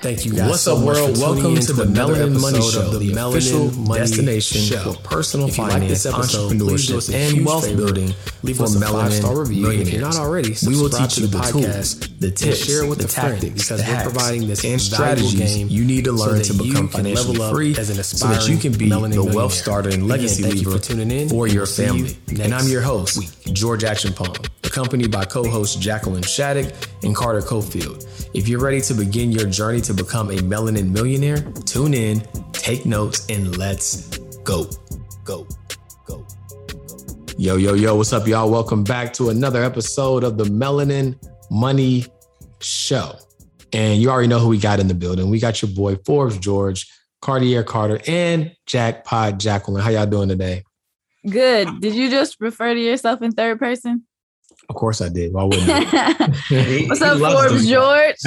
Thank you guys. What's so up, world? Welcome to the Melanin Money Show, the, the official Money destination show. for personal if finance, like episode, entrepreneurship, and wealth favor. building. Leave us a five star review. If you're not already, we will teach you the podcast, tools, the tips, share with the tactics, because we're providing this and strategies you need to learn so to become financially free, as an aspiring so that you can be the wealth starter and legacy leaver for tuning in for your family. And I'm your host, George Acheampong, accompanied by co-hosts Jacqueline Schadeck and Carter Cofield. If you're ready to begin your journey to become a melanin millionaire, tune in, take notes, and let's go. Go. Go. Yo, yo, yo, what's up, y'all? Welcome back to another episode of the Melanin Money Show. And you already know who we got in the building. We got your boy Forbes George, Cartier Carter, and Jackpot Jacqueline. How y'all doing today? Good. Did you just refer to yourself in third person? Of course I did. Why wouldn't I? What's up, Forbes George?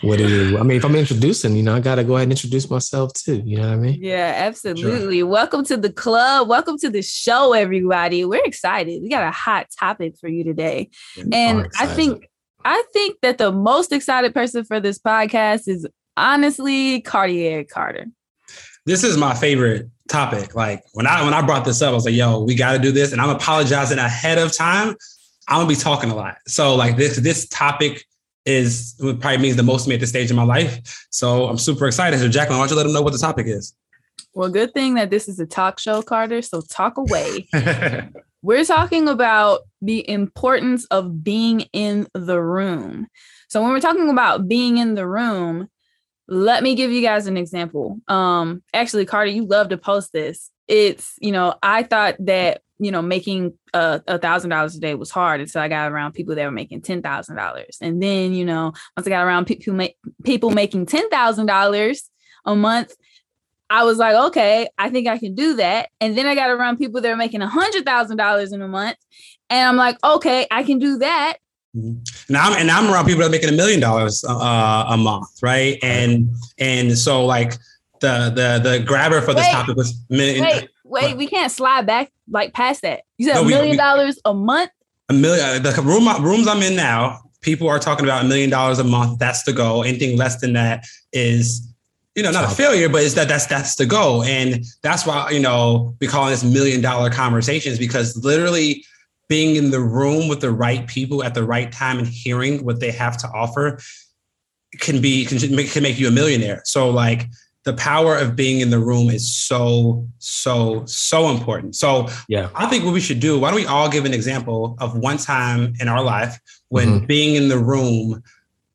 what it is. I mean, if I'm introducing, you know, I gotta go ahead and introduce myself too. You know what I mean? Yeah, absolutely. Sure. Welcome to the club. Welcome to the show, everybody. We're excited. We got a hot topic for you today. and I think I think that the most excited person for this podcast is honestly Cartier Carter. This is my favorite topic. Like when I when I brought this up, I was like, "Yo, we got to do this," and I'm apologizing ahead of time. I'm gonna be talking a lot, so like this this topic is probably means the most to me at this stage in my life. So I'm super excited. So Jacqueline, why don't you let them know what the topic is? Well, good thing that this is a talk show, Carter. So talk away. We're talking about the importance of being in the room. So when we're talking about being in the room, let me give you guys an example. Um, actually, Carter, you love to post this. It's, you know, I thought that, you know, making a thousand dollars a day was hard until I got around people that were making ten thousand dollars. And then, you know, once I got around people make people making ten thousand dollars a month, I was like, okay, I think I can do that. And then I got around people that are making a hundred thousand dollars in a month. And I'm like, okay, I can do that. Mm-hmm. And I'm and I'm around people that are making a million dollars uh, a month, right? And and so like the the the grabber for this wait, topic was million. Wait, wait, we can't slide back like past that. You said no, a million we, dollars a month. A million. Uh, the room rooms I'm in now, people are talking about a million dollars a month. That's the goal. Anything less than that is you know, not a failure, but it's that that's that's the goal. And that's why, you know, we call this million dollar conversations because literally being in the room with the right people at the right time and hearing what they have to offer can be can make, can make you a millionaire. So like the power of being in the room is so so so important. So yeah, I think what we should do. Why don't we all give an example of one time in our life when mm-hmm. being in the room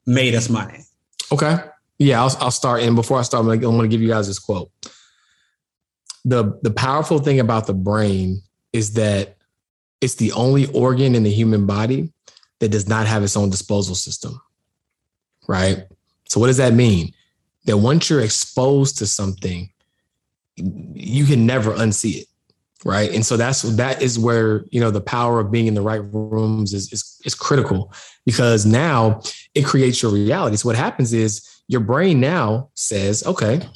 made us money? Okay. Yeah, I'll, I'll start. And before I start, I'm going to give you guys this quote. The the powerful thing about the brain is that it's the only organ in the human body that does not have its own disposal system. Right. So, what does that mean? That once you're exposed to something, you can never unsee it. Right. And so that's that is where, you know, the power of being in the right rooms is, is, is critical because now it creates your reality. So what happens is your brain now says, okay,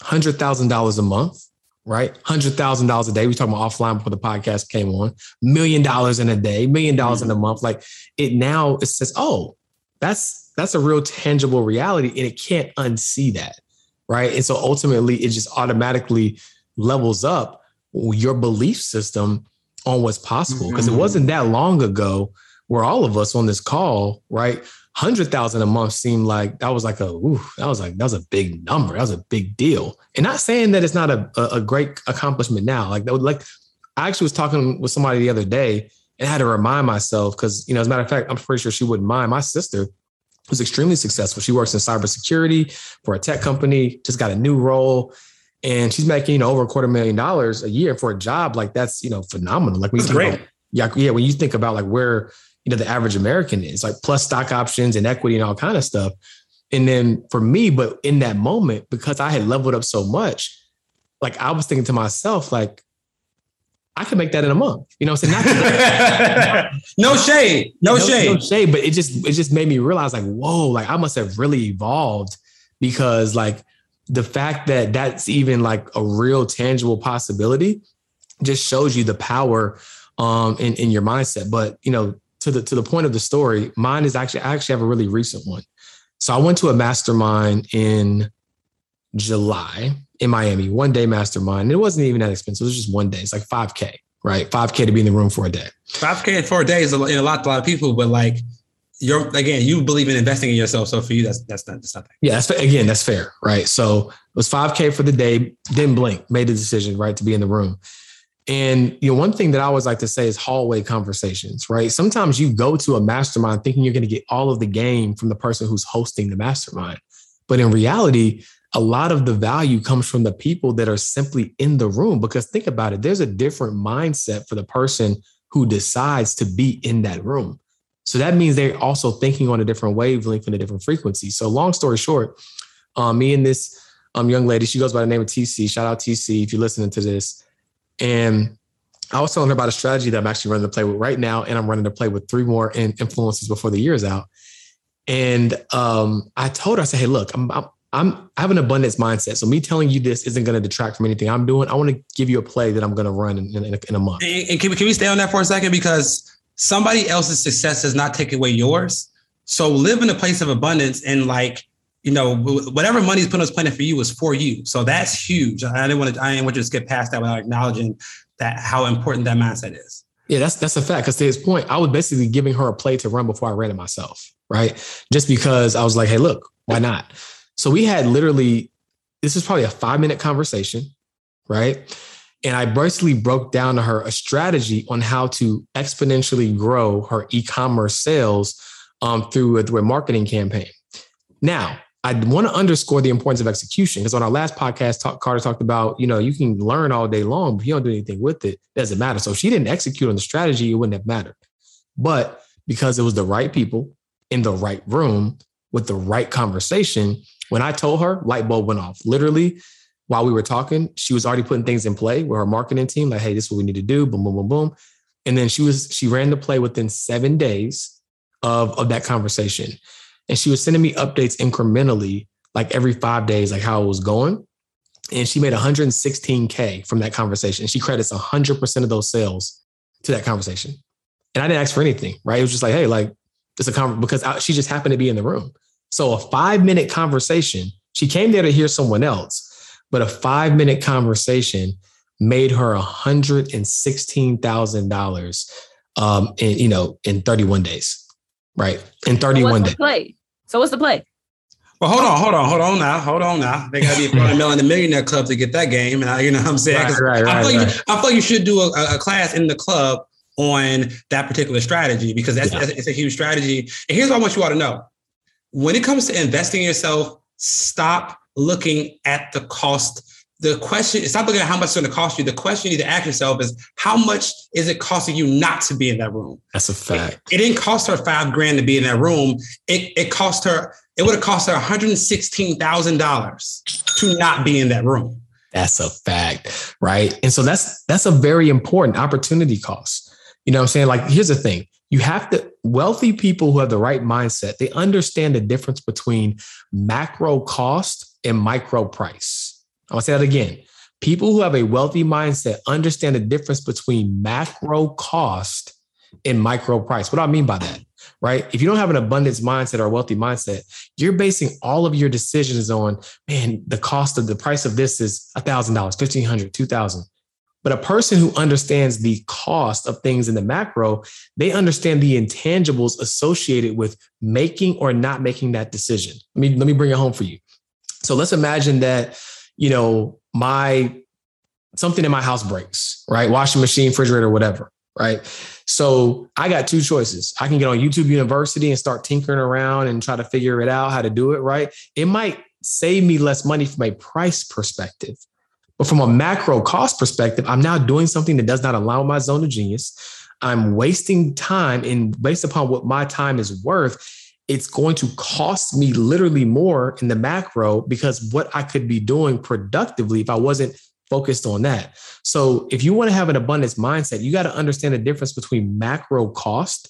$100,000 a month right? Hundred thousand dollars a day. We talking about offline before the podcast came on. Million dollars in a day, million dollars in a month. Like it now, it says, oh, that's that's a real tangible reality, and it can't unsee that, right? And so ultimately, it just automatically levels up your belief system on what's possible because mm-hmm. it wasn't that long ago where all of us on this call, right? Hundred thousand a month seemed like that was like a ooh, that was like that was a big number. That was a big deal. And not saying that it's not a, a, great accomplishment now. Like that would like I actually was talking with somebody the other day and I had to remind myself because you know, as a matter of fact, I'm pretty sure she wouldn't mind. My sister was extremely successful. She works in cybersecurity for a tech company, just got a new role. And she's making, you know, over a quarter million dollars a year for a job. Like that's, you know, phenomenal. Like we great. About, yeah, yeah. When you think about like where you know the average American is, like plus stock options and equity and all kind of stuff. And then for me, but in that moment, because I had leveled up so much, like I was thinking to myself, like, I could make that in a month. You know what I'm saying? no shade. No, no shade. No shade. But it just it just made me realize like, whoa, like I must have really evolved because like the fact that that's even like a real tangible possibility just shows you the power um in, in your mindset. But you know, to the to the point of the story, mine is actually I actually have a really recent one. So I went to a mastermind in July in Miami, one day mastermind. It wasn't even that expensive. It was just one day. It's like 5K, right? 5K to be in the room for a day. 5K for a day is a, a lot to a lot of people, but like you're again, you believe in investing in yourself. So for you, that's that's not that's nothing. Yeah, that's again, that's fair, right? So it was 5K for the day, didn't blink, made the decision, right, to be in the room. And you know, one thing that I always like to say is hallway conversations, right? Sometimes you go to a mastermind thinking you're going to get all of the game from the person who's hosting the mastermind. But in reality, a lot of the value comes from the people that are simply in the room. Because think about it, there's a different mindset for the person who decides to be in that room. So that means they're also thinking on a different wavelength and a different frequency. So long story short, um, me and this um, young lady, she goes by the name of TC. Shout out TC if you're listening to this. And I was telling her about a strategy that I'm actually running to play with right now, and I'm running to play with three more influences before the year is out. And um, I told her, I said, "Hey, look, I'm, I'm, I have an abundance mindset. So me telling you this isn't going to detract from anything I'm doing. I want to give you a play that I'm going to run in, in, in, a, month." And, and can, we, can we stay on that for a second because somebody else's success does not take away yours. So live in a place of abundance and like you know, whatever money's put on this planet for you is for you. So that's huge. I didn't want to, I didn't want to just get past that without acknowledging that how important that mindset is. Yeah, that's that's a fact. Because to his point, I was basically giving her a play to run before I ran it myself, right? Just because I was like, hey, look, why not? So we had literally, this is probably a five minute conversation, right? And I basically broke down to her a strategy on how to exponentially grow her e-commerce sales um, through, a, through a marketing campaign. Now, I want to underscore the importance of execution because on our last podcast, talk, Carter talked about, you know, you can learn all day long, but if you don't do anything with it, it doesn't matter. So if she didn't execute on the strategy, it wouldn't have mattered. But because it was the right people in the right room with the right conversation, when I told her, light bulb went off. Literally, while we were talking, she was already putting things in play with her marketing team, like, hey, this is what we need to do, boom, boom, boom, boom. And then she was, she ran the play within seven days of, of that conversation. And she was sending me updates incrementally, like every five days, like how it was going. And she made 116K from that conversation. She credits 100% of those sales to that conversation. And I didn't ask for anything, right? It was just like, hey, like, it's a conversation because I, she just happened to be in the room. So a five minute conversation, she came there to hear someone else, but a five minute conversation made her $116,000 um, in, you know, in 31 days right? In 31 days. Play. So what's the play? Well, hold on, hold on, hold on now, hold on now. They got to be a million in the millionaire club to get that game, and I, you know what I'm saying? Right, right, right, I, feel right. You, I feel you should do a, a, class in the club on that particular strategy because that's, yeah. that's it's a huge strategy. And here's what I want you all to know: when it comes to investing in yourself, stop looking at the cost the question it's not looking at how much it's going to cost you. The question you need to ask yourself is how much is it costing you not to be in that room? That's a fact. It, it didn't cost her five grand to be in that room. It, it cost her, it would have cost her $116,000 to not be in that room. That's a fact. Right. And so that's that's a very important opportunity cost. You know what I'm saying? Like, here's the thing. You have to wealthy people who have the right mindset, they understand the difference between macro cost and micro price Gonna say that again. People who have a wealthy mindset understand the difference between macro cost and micro price. What do I mean by that? Right? If you don't have an abundance mindset or wealthy mindset, you're basing all of your decisions on, man, the cost of the price of this is $1,000, $1,500, $2,000. But a person who understands the cost of things in the macro, they understand the intangibles associated with making or not making that decision. Let me, let me bring it home for you. So let's imagine that you know, my something in my house breaks, right? Washing machine, refrigerator, whatever, right? So I got two choices. I can get on YouTube University and start tinkering around and try to figure it out how to do it right. It might save me less money from a price perspective. But from a macro cost perspective, I'm now doing something that does not allow my zone of genius. I'm wasting time, and based upon what my time is worth, it's going to cost me literally more in the macro because what I could be doing productively if I wasn't focused on that. So if you want to have an abundance mindset, you got to understand the difference between macro cost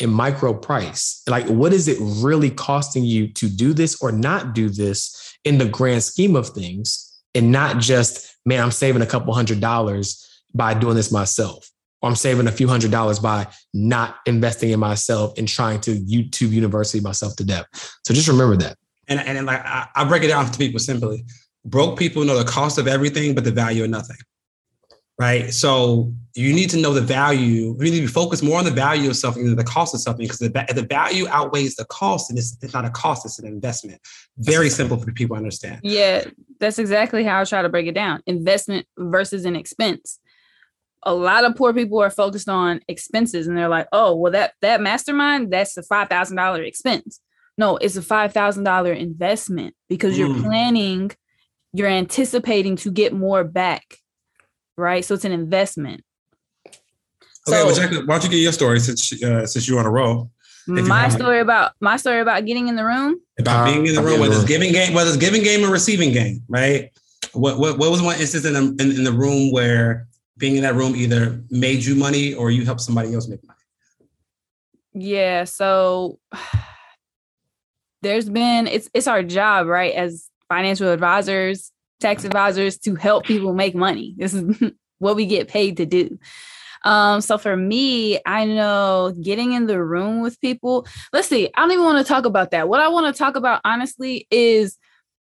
and micro price. Like, what is it really costing you to do this or not do this in the grand scheme of things? And not just, man, I'm saving a couple hundred dollars by doing this myself or I'm saving a few hundred dollars by not investing in myself and trying to YouTube University myself to death. So just remember that. And and like I, I break it down to people simply. Broke people know the cost of everything, but the value of nothing right? So you need to know the value. You need to focus more on the value of something than the cost of something because the, the value outweighs the cost, and it's, it's not a cost; it's an investment. Very simple for people to understand. Yeah, that's exactly how I try to break it down: investment versus an expense. A lot of poor people are focused on expenses, and they're like, "Oh, well, that that mastermind, that's a five thousand dollar expense." No, it's a five thousand dollar investment because mm. you're planning, you're anticipating to get more back right? So it's an investment. Okay, so, well, Jackie, why don't you get your story since uh, since you're on a roll? My story about my story about getting in the room. About being in the room, whether it's giving game, whether it's giving game or receiving game, right? What what what was one instance in the, in, in the room where being in that room either made you money or you helped somebody else make money? Yeah, so there's been it's it's our job, right, as financial advisors tax advisors to help people make money. This is what we get paid to do. Um, so for me, I know getting in the room with people, let's see, I don't even want to talk about that. What I want to talk about honestly is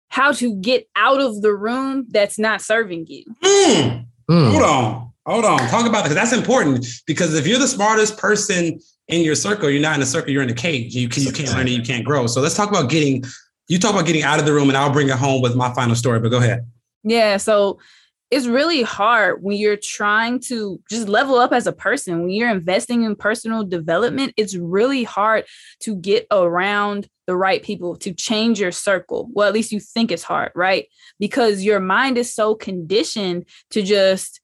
how to get out of the room that's not serving you. Mm. Mm. Hold on. Hold on. Talk about that because that's important. Because if you're the smartest person in your circle, you're not in a circle, you're in a cage. You, can, you can't learn and you can't grow. So let's talk about getting you talk about getting out of the room and I'll bring it home with my final story, but go ahead. Yeah. So it's really hard when you're trying to just level up as a person. When you're investing in personal development, it's really hard to get around the right people to change your circle. Well, at least you think it's hard, right? Because your mind is so conditioned to just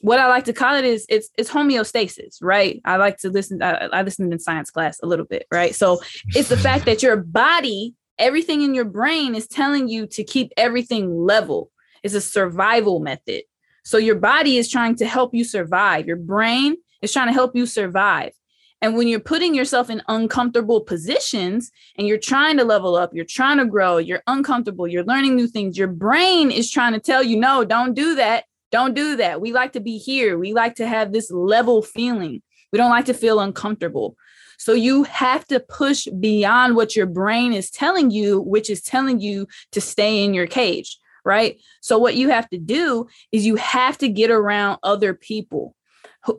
what I like to call it is it's it's homeostasis, right? I like to listen. I, I listened in science class a little bit, right? So it's the fact that your body everything in your brain is telling you to keep everything level. It's a survival method. So your body is trying to help you survive. Your brain is trying to help you survive. And when you're putting yourself in uncomfortable positions and you're trying to level up, you're trying to grow, you're uncomfortable, you're learning new things, your brain is trying to tell you, no, don't do that. Don't do that. We like to be here. We like to have this level feeling. We don't like to feel uncomfortable. So you have to push beyond what your brain is telling you, which is telling you to stay in your cage, right? So what you have to do is you have to get around other people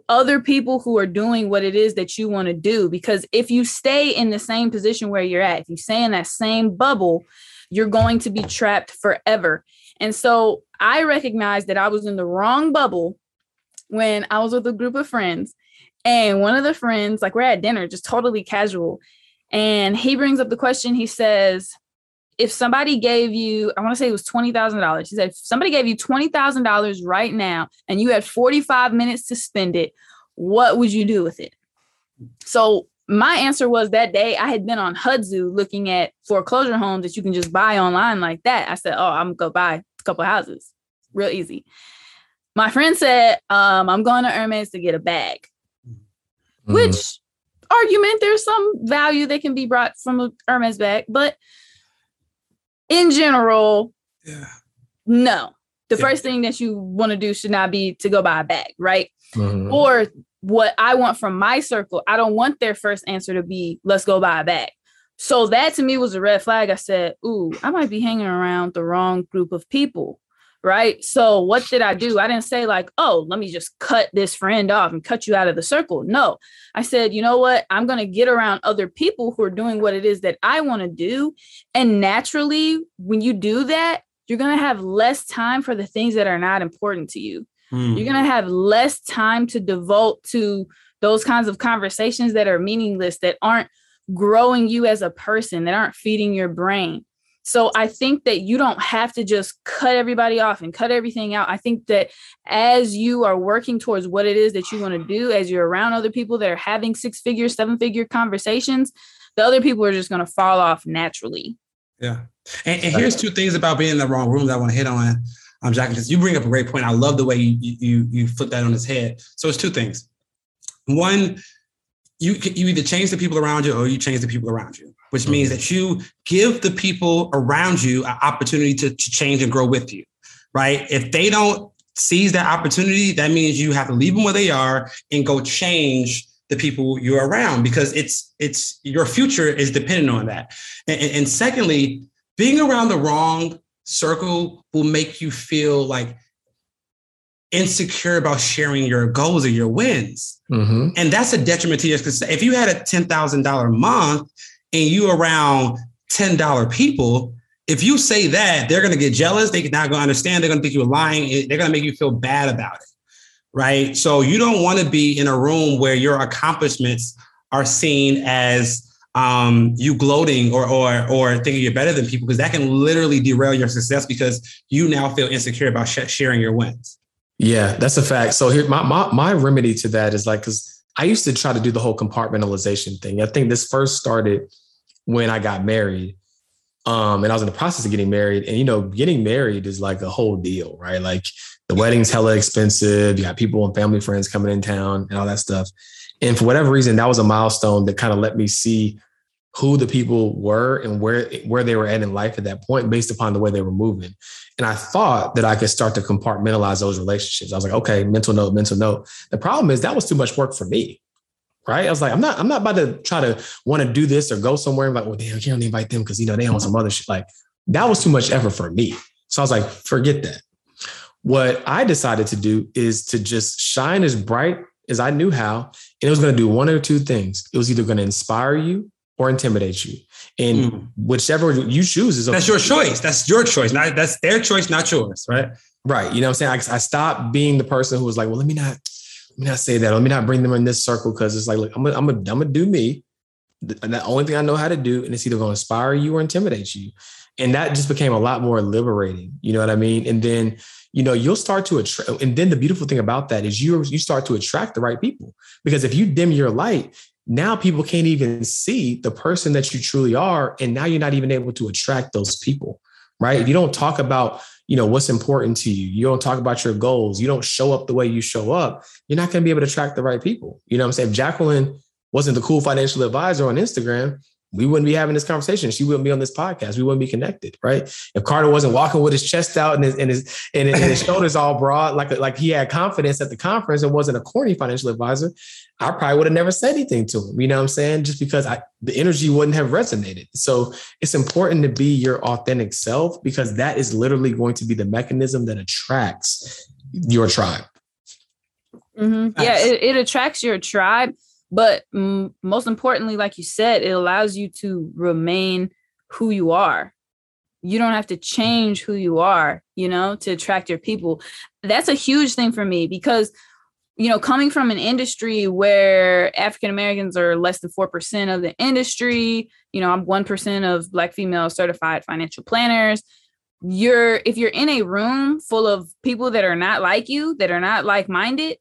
other people who are doing what it is that you want to do. Because if you stay in the same position where you're at, if you stay in that same bubble, you're going to be trapped forever. And so I recognized that I was in the wrong bubble when I was with a group of friends and one of the friends, like we're at dinner, just totally casual. And he brings up the question. He says, if somebody gave you, I want to say it was $20,000. He said, if somebody gave you $20,000 right now and you had 45 minutes to spend it, what would you do with it? So my answer was that day I had been on Hubzu looking at foreclosure homes that you can just buy online like that. I said, oh, I'm going to go buy a couple houses. Real easy. My friend said, um, I'm going to Hermes to get a bag mm-hmm. which argument there's some value that can be brought from a Hermes bag, but in general, yeah. no. The yeah. first thing that you want to do should not be to go buy a bag, right? Mm-hmm. Or what I want from my circle, I don't want their first answer to be, let's go buy a bag. So that to me was a red flag. I said, Ooh, I might be hanging around the wrong group of people right? So what did I do? I didn't say like, oh, let me just cut this friend off and cut you out of the circle. No, I said, you know what? I'm going to get around other people who are doing what it is that I want to do. And naturally, when you do that, you're going to have less time for the things that are not important to you. Mm. You're going to have less time to devote to those kinds of conversations that are meaningless, that aren't growing you as a person, that aren't feeding your brain. So I think that you don't have to just cut everybody off and cut everything out. I think that as you are working towards what it is that you want to do, as you're around other people that are having six figure, seven figure conversations, the other people are just going to fall off naturally. Yeah. And, and, here's two things about being in the wrong room that I want to hit on. Um, Jackie, you bring up a great point. I love the way you you you flip that on his head. So it's two things. One, you you either change the people around you or you change the people around you which mm-hmm. means that you give the people around you an opportunity to, to change and grow with you, right? If they don't seize that opportunity, that means you have to leave them where they are and go change the people you're around because it's it's your future is dependent on that. And, and, secondly, being around the wrong circle will make you feel like insecure about sharing your goals or your wins. Mm-hmm. And that's a detriment to your. If you had a $10,000 month and you around $10 people, if you say that, they're going to get jealous. They're not going to understand. They're going to think you're lying. They're going to make you feel bad about it. Right. So you don't want to be in a room where your accomplishments are seen as um, you gloating or or or thinking you're better than people because that can literally derail your success because you now feel insecure about sh- sharing your wins. Yeah, that's a fact. So here, my my my remedy to that is like because I used to try to do the whole compartmentalization thing. I think this first started when I got married. Um, and I was in the process of getting married. And you know, getting married is like a whole deal, right? Like the wedding's hella expensive. You got people and family friends coming in town and all that stuff. And for whatever reason, that was a milestone that kind of let me see who the people were and where where they were at in life at that point based upon the way they were moving. And I thought that I could start to compartmentalize those relationships. I was like, okay, mental note, mental note. The problem is that was too much work for me. Right. I was like, I'm not, I'm not about to try to want to do this or go somewhere and like, well, damn, I can't invite them because you know they on some other shit. Like that was too much effort for me. So I was like, forget that. What I decided to do is to just shine as bright as I knew how. And it was going to do one or two things. It was either going to inspire you or intimidate you. And mm. whichever you choose is okay. That's your choice. That's your choice. Not that's their choice, not yours, right? Right. You know what I'm saying? I, I stopped being the person who was like, well, let me not let me not say that. Let me not bring them in this circle because it's like, look, I'm gonna, I'm gonna, I'm gonna do me. And the only thing I know how to do, and it's either to inspire you or intimidate you. And that just became a lot more liberating. You know what I mean? And then, you know, you'll start to attract. And then the beautiful thing about that is you you start to attract the right people because if you dim your light, now people can't even see the person that you truly are and now you're not even able to attract those people right if you don't talk about you know what's important to you you don't talk about your goals you don't show up the way you show up you're not going to be able to attract the right people you know what i'm saying if jacqueline wasn't the cool financial advisor on instagram we wouldn't be having this conversation. She wouldn't be on this podcast. We wouldn't be connected, right? If Carter wasn't walking with his chest out and his and his and his shoulders all broad, like like he had confidence at the conference and wasn't a corny financial advisor, I probably would have never said anything to him. You know what I'm saying? Just because I the energy wouldn't have resonated. So it's important to be your authentic self because that is literally going to be the mechanism that attracts your tribe. Mm-hmm. Yeah, it, it attracts your tribe but m- most importantly, like you said, it allows you to remain who you are. You don't have to change who you are, you know, to attract your people. That's a huge thing for me because, you know, coming from an industry where African Americans are less than 4% of the industry, you know, I'm 1% of Black female certified financial planners you're if you're in a room full of people that are not like you that are not like-minded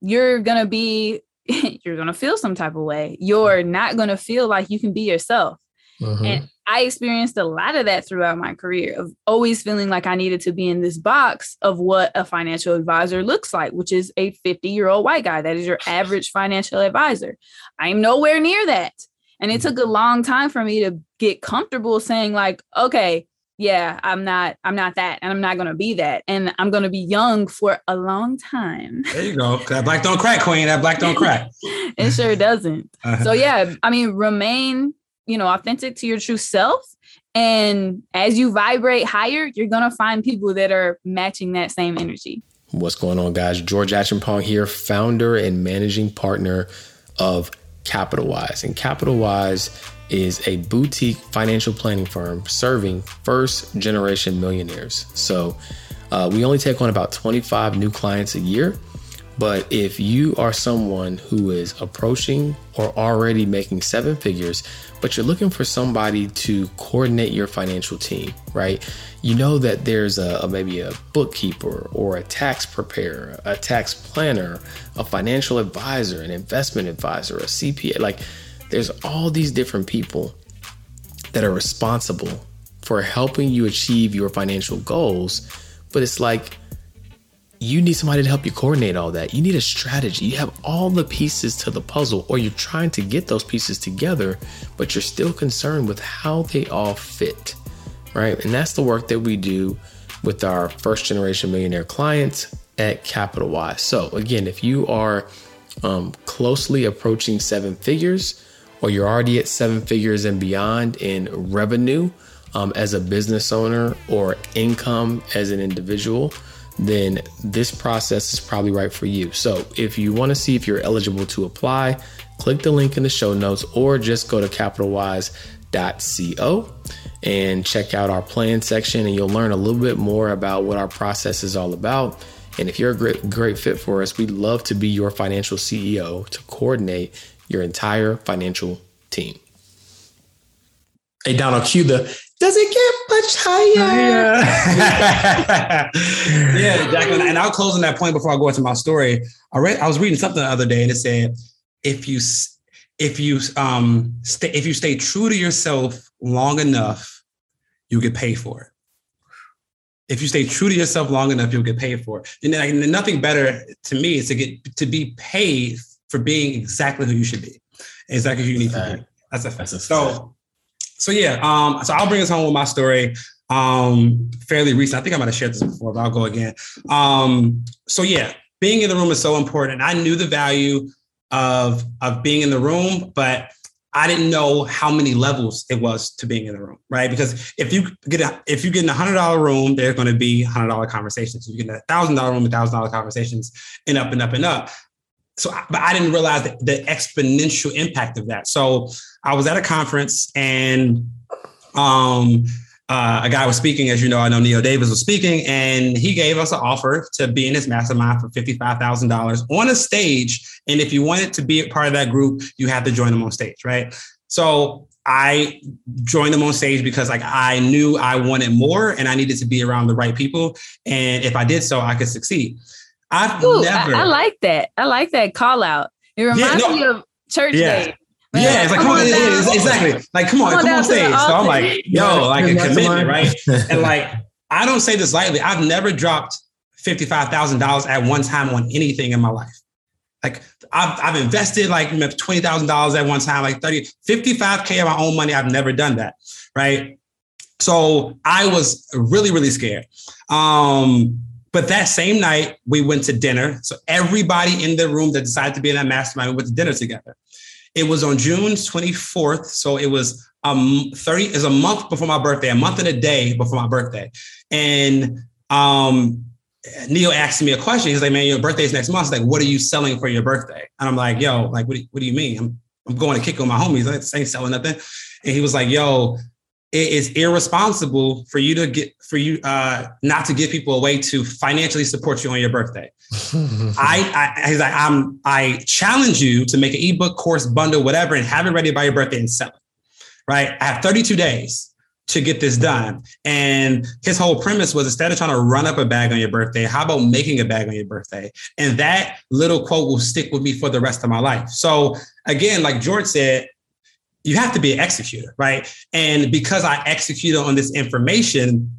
you're going to be you're going to feel some type of way. You're not going to feel like you can be yourself. Mm-hmm. And I experienced a lot of that throughout my career of always feeling like I needed to be in this box of what a financial advisor looks like, which is a 50 year old white guy. That is your average financial advisor. I'm nowhere near that. And it took a long time for me to get comfortable saying, like, okay, yeah, I'm not, I'm not that, and I'm not gonna be that, and I'm gonna be young for a long time. There you go. That black don't crack, queen. That black don't crack. it sure doesn't. Uh-huh. So yeah, I mean, remain, you know, authentic to your true self. And as you vibrate higher, you're gonna find people that are matching that same energy. What's going on, guys? George Acheampong here, founder and managing partner of Capital Wise. And Capital Wise is a boutique financial planning firm serving first generation millionaires. So uh, we only take on about 25 new clients a year. But if you are someone who is approaching or already making seven figures, but you're looking for somebody to coordinate your financial team, right? You know that there's a, a, maybe a bookkeeper or a tax preparer, a tax planner, a financial advisor, an investment advisor, a CPA. Like there's all these different people that are responsible for helping you achieve your financial goals. But it's like you need somebody to help you coordinate all that. You need a strategy. You have all the pieces to the puzzle, or you're trying to get those pieces together, but you're still concerned with how they all fit, right? And that's the work that we do with our first generation millionaire clients at Capital Wise. So, again, if you are um, closely approaching seven figures or you're already at seven figures and beyond in revenue um, as a business owner or income as an individual, then this process is probably right for you. So, if you want to see if you're eligible to apply, click the link in the show notes or just go to capitalwise.co and check out our plan section and you'll learn a little bit more about what our process is all about. And if you're a great, great fit for us, we'd love to be your financial CEO to coordinate your entire financial team. Hey, Donald, cue the does it get much higher? yeah, Jacqueline. And I'll close on that point before I go into my story. I read, I was reading something the other day, and it said, if you if you um stay if you stay true to yourself long enough, you'll get paid for it. If you stay true to yourself long enough, you'll get paid for it. And like, nothing better to me is to get to be paid for being exactly who you should be, exactly who you need to be. That's a, That's a so. So yeah, um, so I'll bring us home with my story. Um, fairly recent. I think I might have shared this before, but I'll go again. Um, so yeah, being in the room is so important. I knew the value of of being in the room, but I didn't know how many levels it was to being in the room, right? Because if you get a if you get in a hundred dollar room, there's going to be hundred dollar conversations. If you get in a thousand dollar room, a thousand dollar conversations, and up and up and up. So, but I didn't realize the, the exponential impact of that. So I was at a conference and um uh, a guy was speaking, as you know, I know Neil Davis was speaking, and he gave us an offer to be in his mastermind for $55,000 on a stage. And if you wanted to be a part of that group, you had to join them on stage, right? So I joined them on stage because like I knew I wanted more and I needed to be around the right people. And if I did so, I could succeed. I've Ooh, never I, I, like that. I like that call out. It reminds yeah, no, me of church yeah. day. Yeah, it's like come, come on, on exactly. Like, come on, come on, come on stage. So I'm like, yo, like a commitment, right? and like, I don't say this lightly. I've never dropped fifty-five thousand dollars at one time on anything in my life. Like, I've, I've invested like twenty thousand dollars at one time, like 30, 55k of my own money. I've never done that, right? So I was really, really scared. Um, but that same night, we went to dinner. So everybody in the room that decided to be in that mastermind, we went to dinner together. It was on June 24th. So it was um 30 is a month before my birthday, a month and a day before my birthday. And um Neil asked me a question. He's like, man, your birthday's next month. He's like, what are you selling for your birthday? And I'm like, yo, like, what do you, what do you mean? I'm, I'm going to kick on my homies. I ain't selling nothing. And he was like, yo, it is irresponsible for you to get for you uh, not to give people a way to financially support you on your birthday. I, I he's like I'm I challenge you to make an ebook course bundle whatever and have it ready by your birthday and sell it. Right? I have 32 days to get this done. And his whole premise was instead of trying to run up a bag on your birthday, how about making a bag on your birthday? And that little quote will stick with me for the rest of my life. So again, like George said, you have to be an executor, right? And because I executed on this information,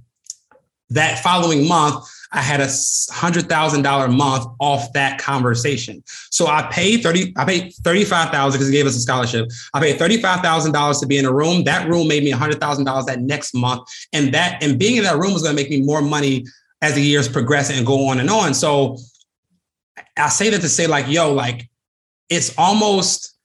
that following month, I had a hundred thousand dollar month off that conversation. So I paid 30, I paid 35,000 because he gave us a scholarship. I paid $35,000 to be in a room. That room made me a hundred thousand dollars that next month. And that, and being in that room was going to make me more money as the years progress and go on and on. So I say that to say like, yo, like it's almost,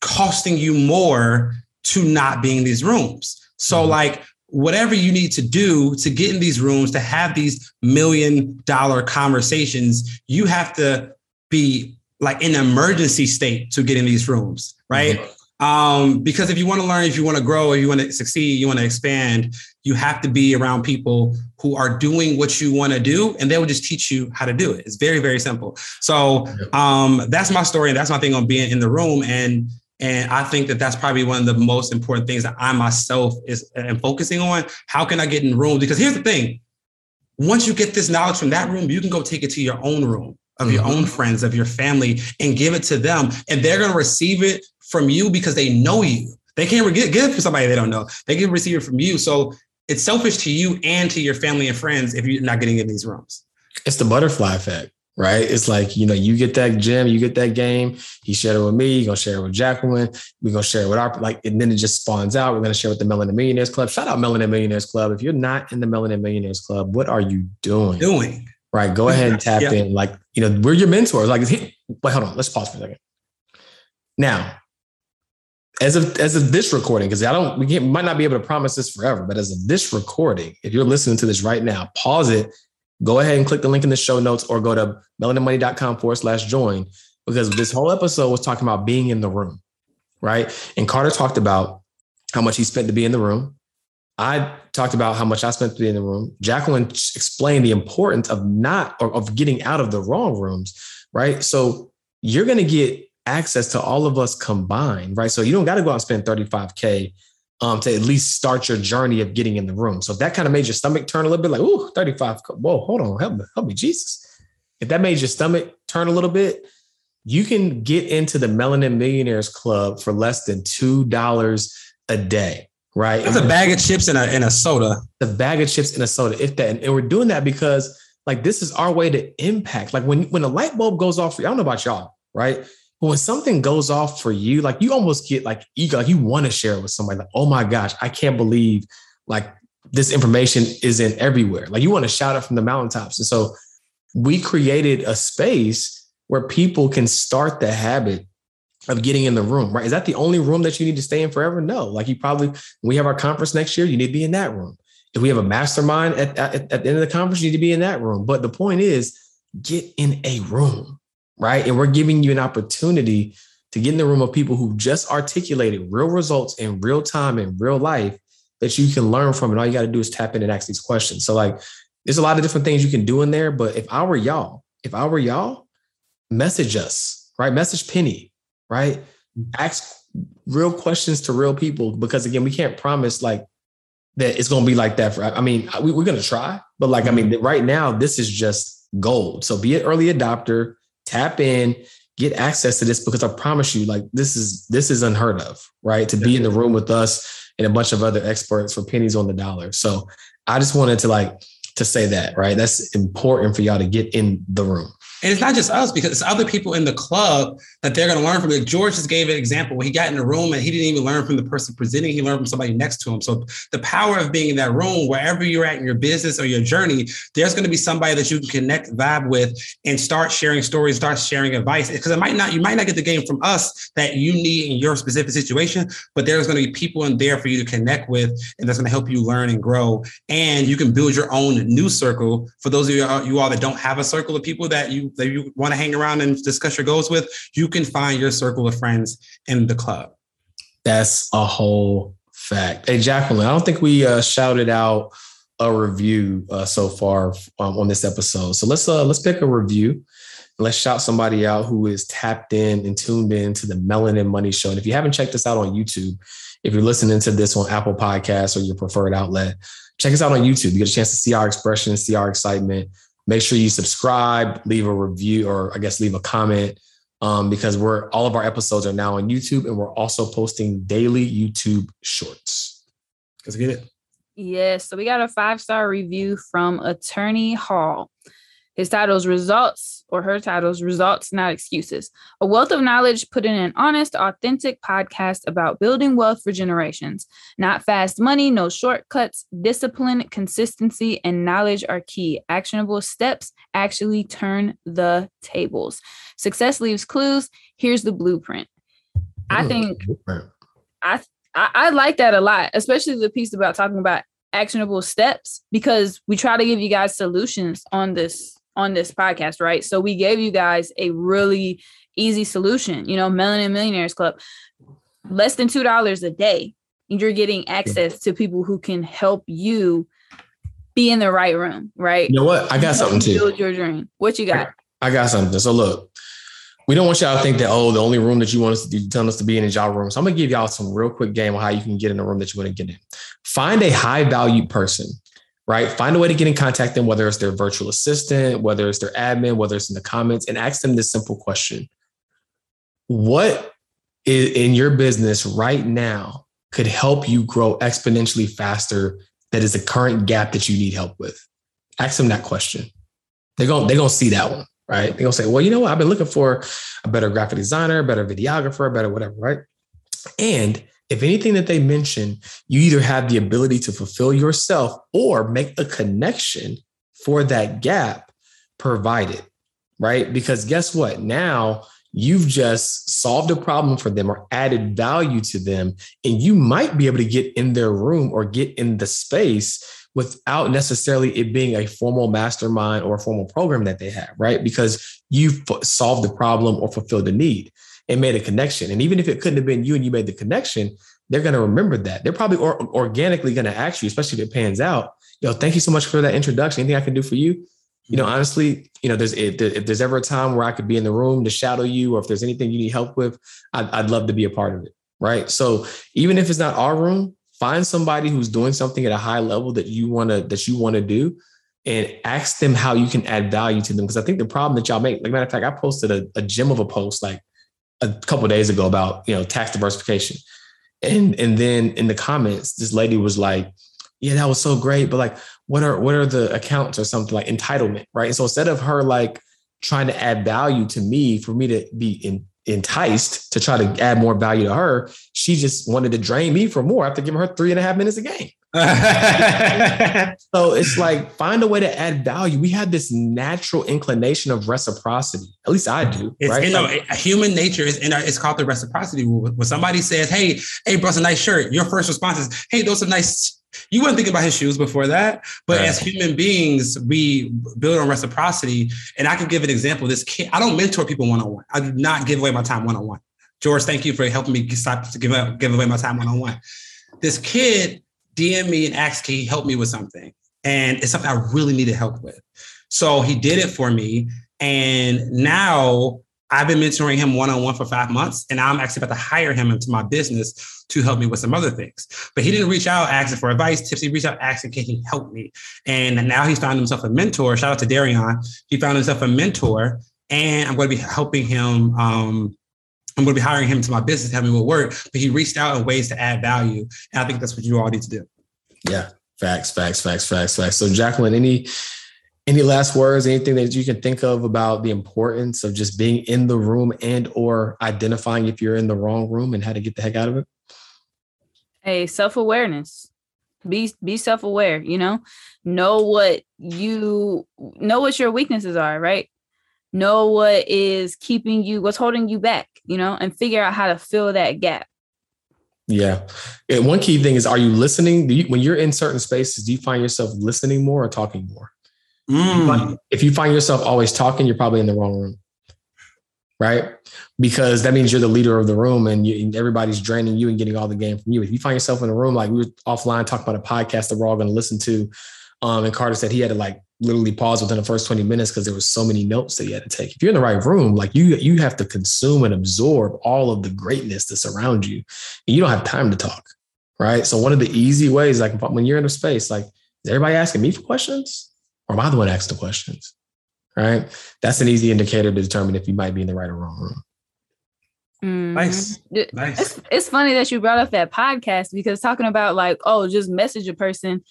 costing you more to not be in these rooms. So, mm-hmm. like, whatever you need to do to get in these rooms, to have these million dollar conversations, you have to be like in an emergency state to get in these rooms, right? Mm-hmm. Um, because if you want to learn, if you want to grow, if you want to succeed, you want to expand, you have to be around people who are doing what you want to do, and they will just teach you how to do it. It's very, very simple. So um, that's my story, and that's my thing on being in the room. And and I think that that's probably one of the most important things that I myself is am focusing on. How can I get in rooms? Because here's the thing: once you get this knowledge from that room, you can go take it to your own room of mm-hmm. your own friends, of your family, and give it to them, and they're going to receive it from you because they know you. They can't give it to somebody they don't know. They can receive it from you. So it's selfish to you and to your family and friends if you're not getting in these rooms. It's the butterfly effect right? It's like, you know, you get that gem, you get that game, he shared it with me, you're gonna share it with Jacqueline, we're gonna share it with our like, and then it just spawns out. We're gonna share with the Melanin Millionaires Club. Shout out Melanin Millionaires Club. If you're not in the Melanin Millionaires Club, what are you doing? Doing. right? Go ahead and tap yeah. in. Like, you know, we're your mentors. Like, wait, hold on. Let's pause for a second. Now, as of as of this recording, because I don't, we can't, might not be able to promise this forever, but as of this recording, if you're listening to this right now, pause it, go ahead and click the link in the show notes, or go to melaninmoney.com forward slash join, because this whole episode was talking about being in the room, right? And Carter talked about how much he spent to be in the room. I talked about how much I spent to be in the room. Jacqueline explained the importance of not or of getting out of the wrong rooms, right? So you're going to get access to all of us combined, right? So you don't got to go out and spend 35K um, to at least start your journey of getting in the room. So if that kind of made your stomach turn a little bit, like, ooh, 35, whoa, hold on, help me, help me, Jesus. If that made your stomach turn a little bit, you can get into the Melanin Millionaires Club for less than $2 a day, right? That's a bag of chips and a, and a soda. The bag of chips and a soda, if that. And we're doing that because like this is our way to impact. Like when, when a light bulb goes off, I don't know about y'all, right? When something goes off for you, like you almost get like ego, like you want to share it with somebody. Like, oh my gosh, I can't believe like this information isn't everywhere. Like you want to shout it from the mountaintops. And so we created a space where people can start the habit of getting in the room, right? Is that the only room that you need to stay in forever? No. Like you probably, we have our conference next year, you need to be in that room. If we have a mastermind at, at, at the end of the conference, you need to be in that room. But the point is, get in a room right? And we're giving you an opportunity to get in the room of people who just articulated real results in real time in real life that you can learn from. And all you got to do is tap in and ask these questions. So, like, there's a lot of different things you can do in there. But if I were y'all, if I were y'all, message us, right? Message Penny, right? Ask real questions to real people because again, we can't promise like that it's going to be like that for. I mean, we, are going to try, but like, I mean, mm-hmm. right now, this is just gold. So be an early adopter tap in, get access to this because I promise you, like this is this is unheard of, right? To be in the room with us and a bunch of other experts for pennies on the dollar. So I just wanted to like to say that, right? That's important for y'all to get in the room. And it's not just us because it's other people in the club that they're going to learn from. Like George just gave an example where he got in the room and he didn't even learn from the person presenting. He learned from somebody next to him. So the power of being in that room, wherever you're at in your business or your journey, there's going to be somebody that you can connect, vibe with, and start sharing stories, start sharing advice. Because it might not, you might not get the game from us that you need in your specific situation, but there's going to be people in there for you to connect with, and that's going to help you learn and grow. And you can build your own new circle. For those of you, you all that don't have a circle of people that you that you want to hang around and discuss your goals with, you can find your circle of friends in the club. That's a whole fact. Hey, Jacqueline, I don't think we uh, shouted out a review uh, so far um, on this episode. So let's uh, let's pick a review. Let's shout somebody out who is tapped in and tuned in to the Melanin Money Show. And if you haven't checked us out on YouTube, if you're listening to this on Apple Podcasts or your preferred outlet, check us out on YouTube. You get a chance to see our expression, see our excitement. Make sure you subscribe, leave a review, or I guess leave a comment. Um, because we're all of our episodes are now on YouTube and we're also posting daily YouTube shorts. Let's get it. Yes. So we got a five star review from Attorney Hall. His title's Results, or her title's Results, Not Excuses. A wealth of knowledge put in an honest, authentic podcast about building wealth for generations. Not fast money, no shortcuts. Discipline, consistency, and knowledge are key. Actionable steps actually turn the tables. Success leaves clues. Here's the blueprint. I think I, I I like that a lot, especially the piece about talking about actionable steps because we try to give you guys solutions on this on this podcast, right? So we gave you guys a really easy solution, you know, Melanin Millionaires Club, less than $2 a day. And you're getting access to people who can help you be in the right room, right? You know what? I got something too. Build your dream. What you got? I got something. So look, we don't want y'all to think that oh, the only room that you want us to you telling us to be in is y'all room. So I'm gonna give y'all some real quick game on how you can get in the room that you want to get in. Find a high value person right? Find a way to get in contact them, whether it's their virtual assistant, whether it's their admin, whether it's in the comments, and ask them this simple question What in your business right now could help you grow exponentially faster? That is a current gap that you need help with. Ask them that question. They're gonna they're gonna see that one, right? They're gonna say, well, you know what? I've been looking for a better graphic designer, better videographer, better whatever, right? And if anything that they mention, you either have the ability to fulfill yourself or make a connection for that gap provided, right? Because guess what? Now you've just solved a problem for them or added value to them. And you might be able to get in their room or get in the space without necessarily it being a formal mastermind or a formal program that they have, right? Because you've solved the problem or fulfilled the need and made a connection. And even if it couldn't have been you and you made the connection, they're going to remember that. They're probably or- organically going to ask you, especially if it pans out, yo, thank you so much for that introduction. Anything I can do for you? You know, mm-hmm. honestly, you know, there's if, if there's ever a time where I could be in the room to shadow you, or if there's anything you need help with, I'd, I'd love to be a part of it. Right. So even if it's not our room, find somebody who's doing something at a high level that you want to that you want to do and ask them how you can add value to them because i think the problem that y'all make like matter of fact i posted a, a gem of a post like a couple days ago about you know tax diversification. And and then in the comments this lady was like yeah that was so great but like what are what are the accounts or something like entitlement right? And so instead of her like trying to add value to me for me to be in, enticed to try to add more value to her she just wanted to drain me for more after giving her three and a half minutes a game so it's like find a way to add value. We have this natural inclination of reciprocity. At least I do. It's, right? Know, like, human nature is in our, it's called the reciprocity rule. When somebody says, "Hey, hey, bro, it's a nice shirt," your first response is, "Hey, those are nice." You weren't thinking about his shoes before that, but right. as human beings, we build on reciprocity. And I can give an example. This kid, I don't mentor people one on one. I do not give away my time one on one. George, thank you for helping me stop to give, give away my time one on one. This kid DM me and ask, can he help me with something? And it's something I really needed help with. So he did it for me. And now I've been mentoring him one on one for five months. And I'm actually about to hire him into my business to help me with some other things. But he didn't reach out asking for advice, tips. He reached out asking, can he help me? And now he's found himself a mentor. Shout out to Darion. He found himself a mentor. And I'm going to be helping him um, I'm going to be hiring him to my business, helping me with work. But he reached out in ways to add value. And I think that's what you all need to do. Yeah. Facts, facts, facts, facts, facts. So Jacqueline, any any last words, anything that you can think of about the importance of just being in the room and or identifying if you're in the wrong room and how to get the heck out of it? Hey, self-awareness. Be be self-aware, you know? Know what you know what your weaknesses are, right? Know what is keeping you, what's holding you back, you know, and figure out how to fill that gap. Yeah. And one key thing is are you listening? You, when you're in certain spaces, do you find yourself listening more or talking more? Mm. If you find yourself always talking, you're probably in the wrong room. Right. Because that means you're the leader of the room and, you, and everybody's draining you and getting all the game from you. If you find yourself in a room, like we were offline talking about a podcast that we're all going to listen to, um, and Carter said he had to like literally pause within the first 20 minutes because there was so many notes that you had to take. If you're in the right room, like you you have to consume and absorb all of the greatness that's around you. And you don't have time to talk. Right. So one of the easy ways, like when you're in a space, like is everybody asking me for questions? Or am I the one asking the questions? Right. That's an easy indicator to determine if you might be in the right or wrong room. Mm-hmm. Nice. Nice. It's, it's funny that you brought up that podcast because talking about like, oh, just message a person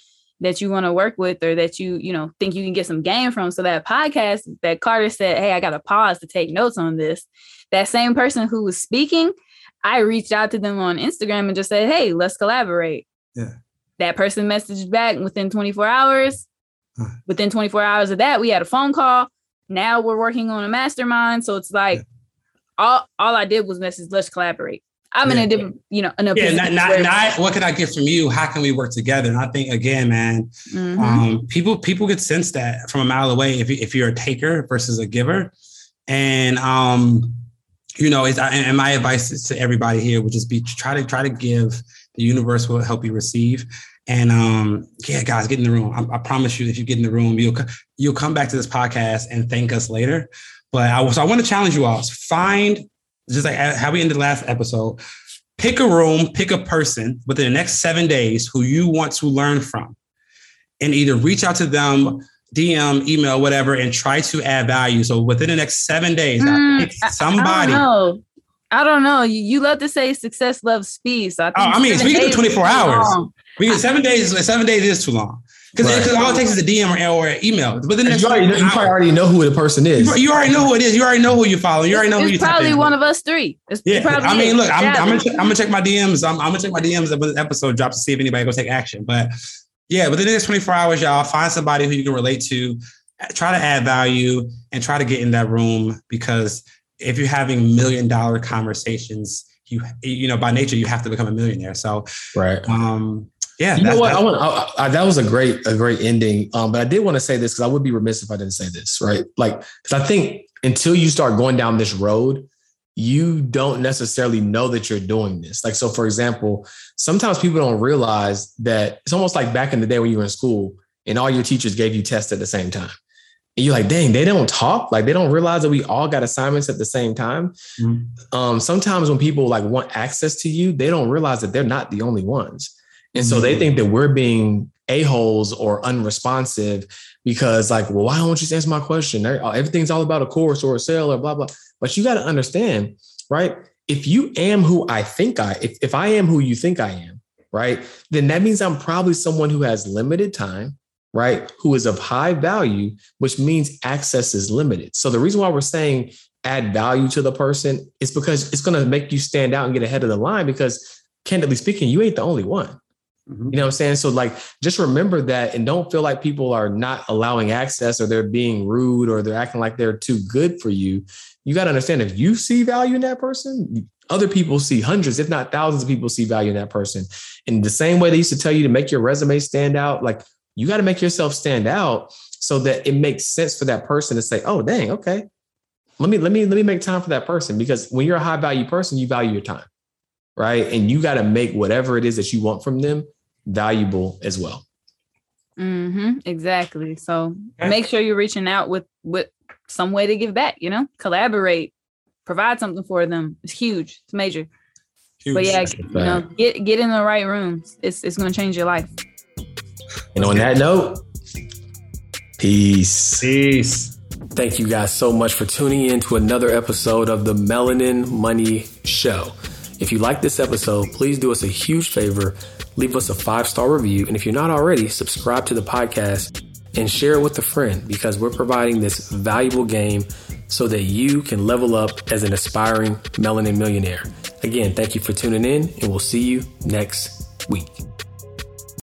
that you want to work with or that you you know think you can get some gain from. So that podcast that carter said hey i got to pause to take notes on this that same person who was speaking i reached out to them on instagram and just said hey let's collaborate. Yeah. That person messaged back within 24 hours. Uh-huh. Within 24 hours of that we had a phone call. Now we're working on a mastermind. So it's like yeah. all all i did was message let's collaborate I'm yeah. in a different, you know, in a yeah. Not, not, not, what can I get from you? How can we work together? And I think again, man, mm-hmm. um, people people get sense that from a mile away if you, if you're a taker versus a giver, and um, you know, it's and my advice to everybody here would just be try to try to give. The universe will help you receive. And um, yeah, guys, get in the room. I, I, promise you, if you get in the room, you'll you'll come back to this podcast and thank us later. But I so I want to challenge you all: find just like how we ended the last episode, pick a room, pick a person within the next seven days who you want to learn from, and either reach out to them, DM, email, whatever, and try to add value. So within the next seven days, mm, somebody. I don't, I don't know. You, you love to say success loves speed. So I, oh, I mean, we can do 24 hours. We can, seven days. Seven days is too long. Because right. all it takes is a DM or, or email. But then you, already, you probably already know who the person is. You, you, already know who it is. You already know who you follow. You already know it's who you. Probably one of us three. It's yeah, I mean, look, I'm, I'm, gonna check, I'm, gonna check, my DMs. I'm, I'm, gonna check my DMs when the episode drops to see if anybody go take action. But yeah, within the next 24 hours, y'all find somebody who you can relate to. try to add value and try to get in that room because if you're having million dollar conversations, you you know by nature you have to become a millionaire. So right. Um, yeah, you know what? I want. I, I, that was a great, a great ending. Um, but I did want to say this because I would be remiss if I didn't say this, right? Like, because I think until you start going down this road, you don't necessarily know that you're doing this. Like, so for example, sometimes people don't realize that it's almost like back in the day when you were in school and all your teachers gave you tests at the same time. And you're like, dang, they don't talk. Like they don't realize that we all got assignments at the same time. Mm-hmm. Um, sometimes when people like want access to you, they don't realize that they're not the only ones. And so they mm-hmm. think that we're being a-holes or unresponsive because like, well, why don't you answer my question? Everything's all about a course or a sale or blah, blah. But you got to understand, right? If you am who I think I, if, if I am who you think I am, right, then that means I'm probably someone who has limited time, right? Who is of high value, which means access is limited. So the reason why we're saying add value to the person is because it's going to make you stand out and get ahead of the line because candidly speaking, you ain't the only one. Mm-hmm. You know what I'm saying? So like just remember that and don't feel like people are not allowing access or they're being rude or they're acting like they're too good for you. You got to understand if you see value in that person, other people see hundreds, if not thousands of people see value in that person. In the same way they used to tell you to make your resume stand out, like you got to make yourself stand out so that it makes sense for that person to say, "Oh, dang, okay. Let me let me let me make time for that person because when you're a high value person, you value your time." Right? And you got to make whatever it is that you want from them valuable as well. Mm-hmm, exactly. So okay. make sure you're reaching out with with some way to give back. You know, collaborate, provide something for them. It's huge. It's major. Huge. But yeah, you know, get get in the right rooms. It's it's going to change your life. And on that note, peace. Peace. Thank you guys so much for tuning in to another episode of the Melanin Money Show. If you like this episode, please do us a huge favor leave us a five star review. And if you're not already, subscribe to the podcast and share it with a friend because we're providing this valuable game so that you can level up as an aspiring melanin millionaire. Again, thank you for tuning in and we'll see you next week.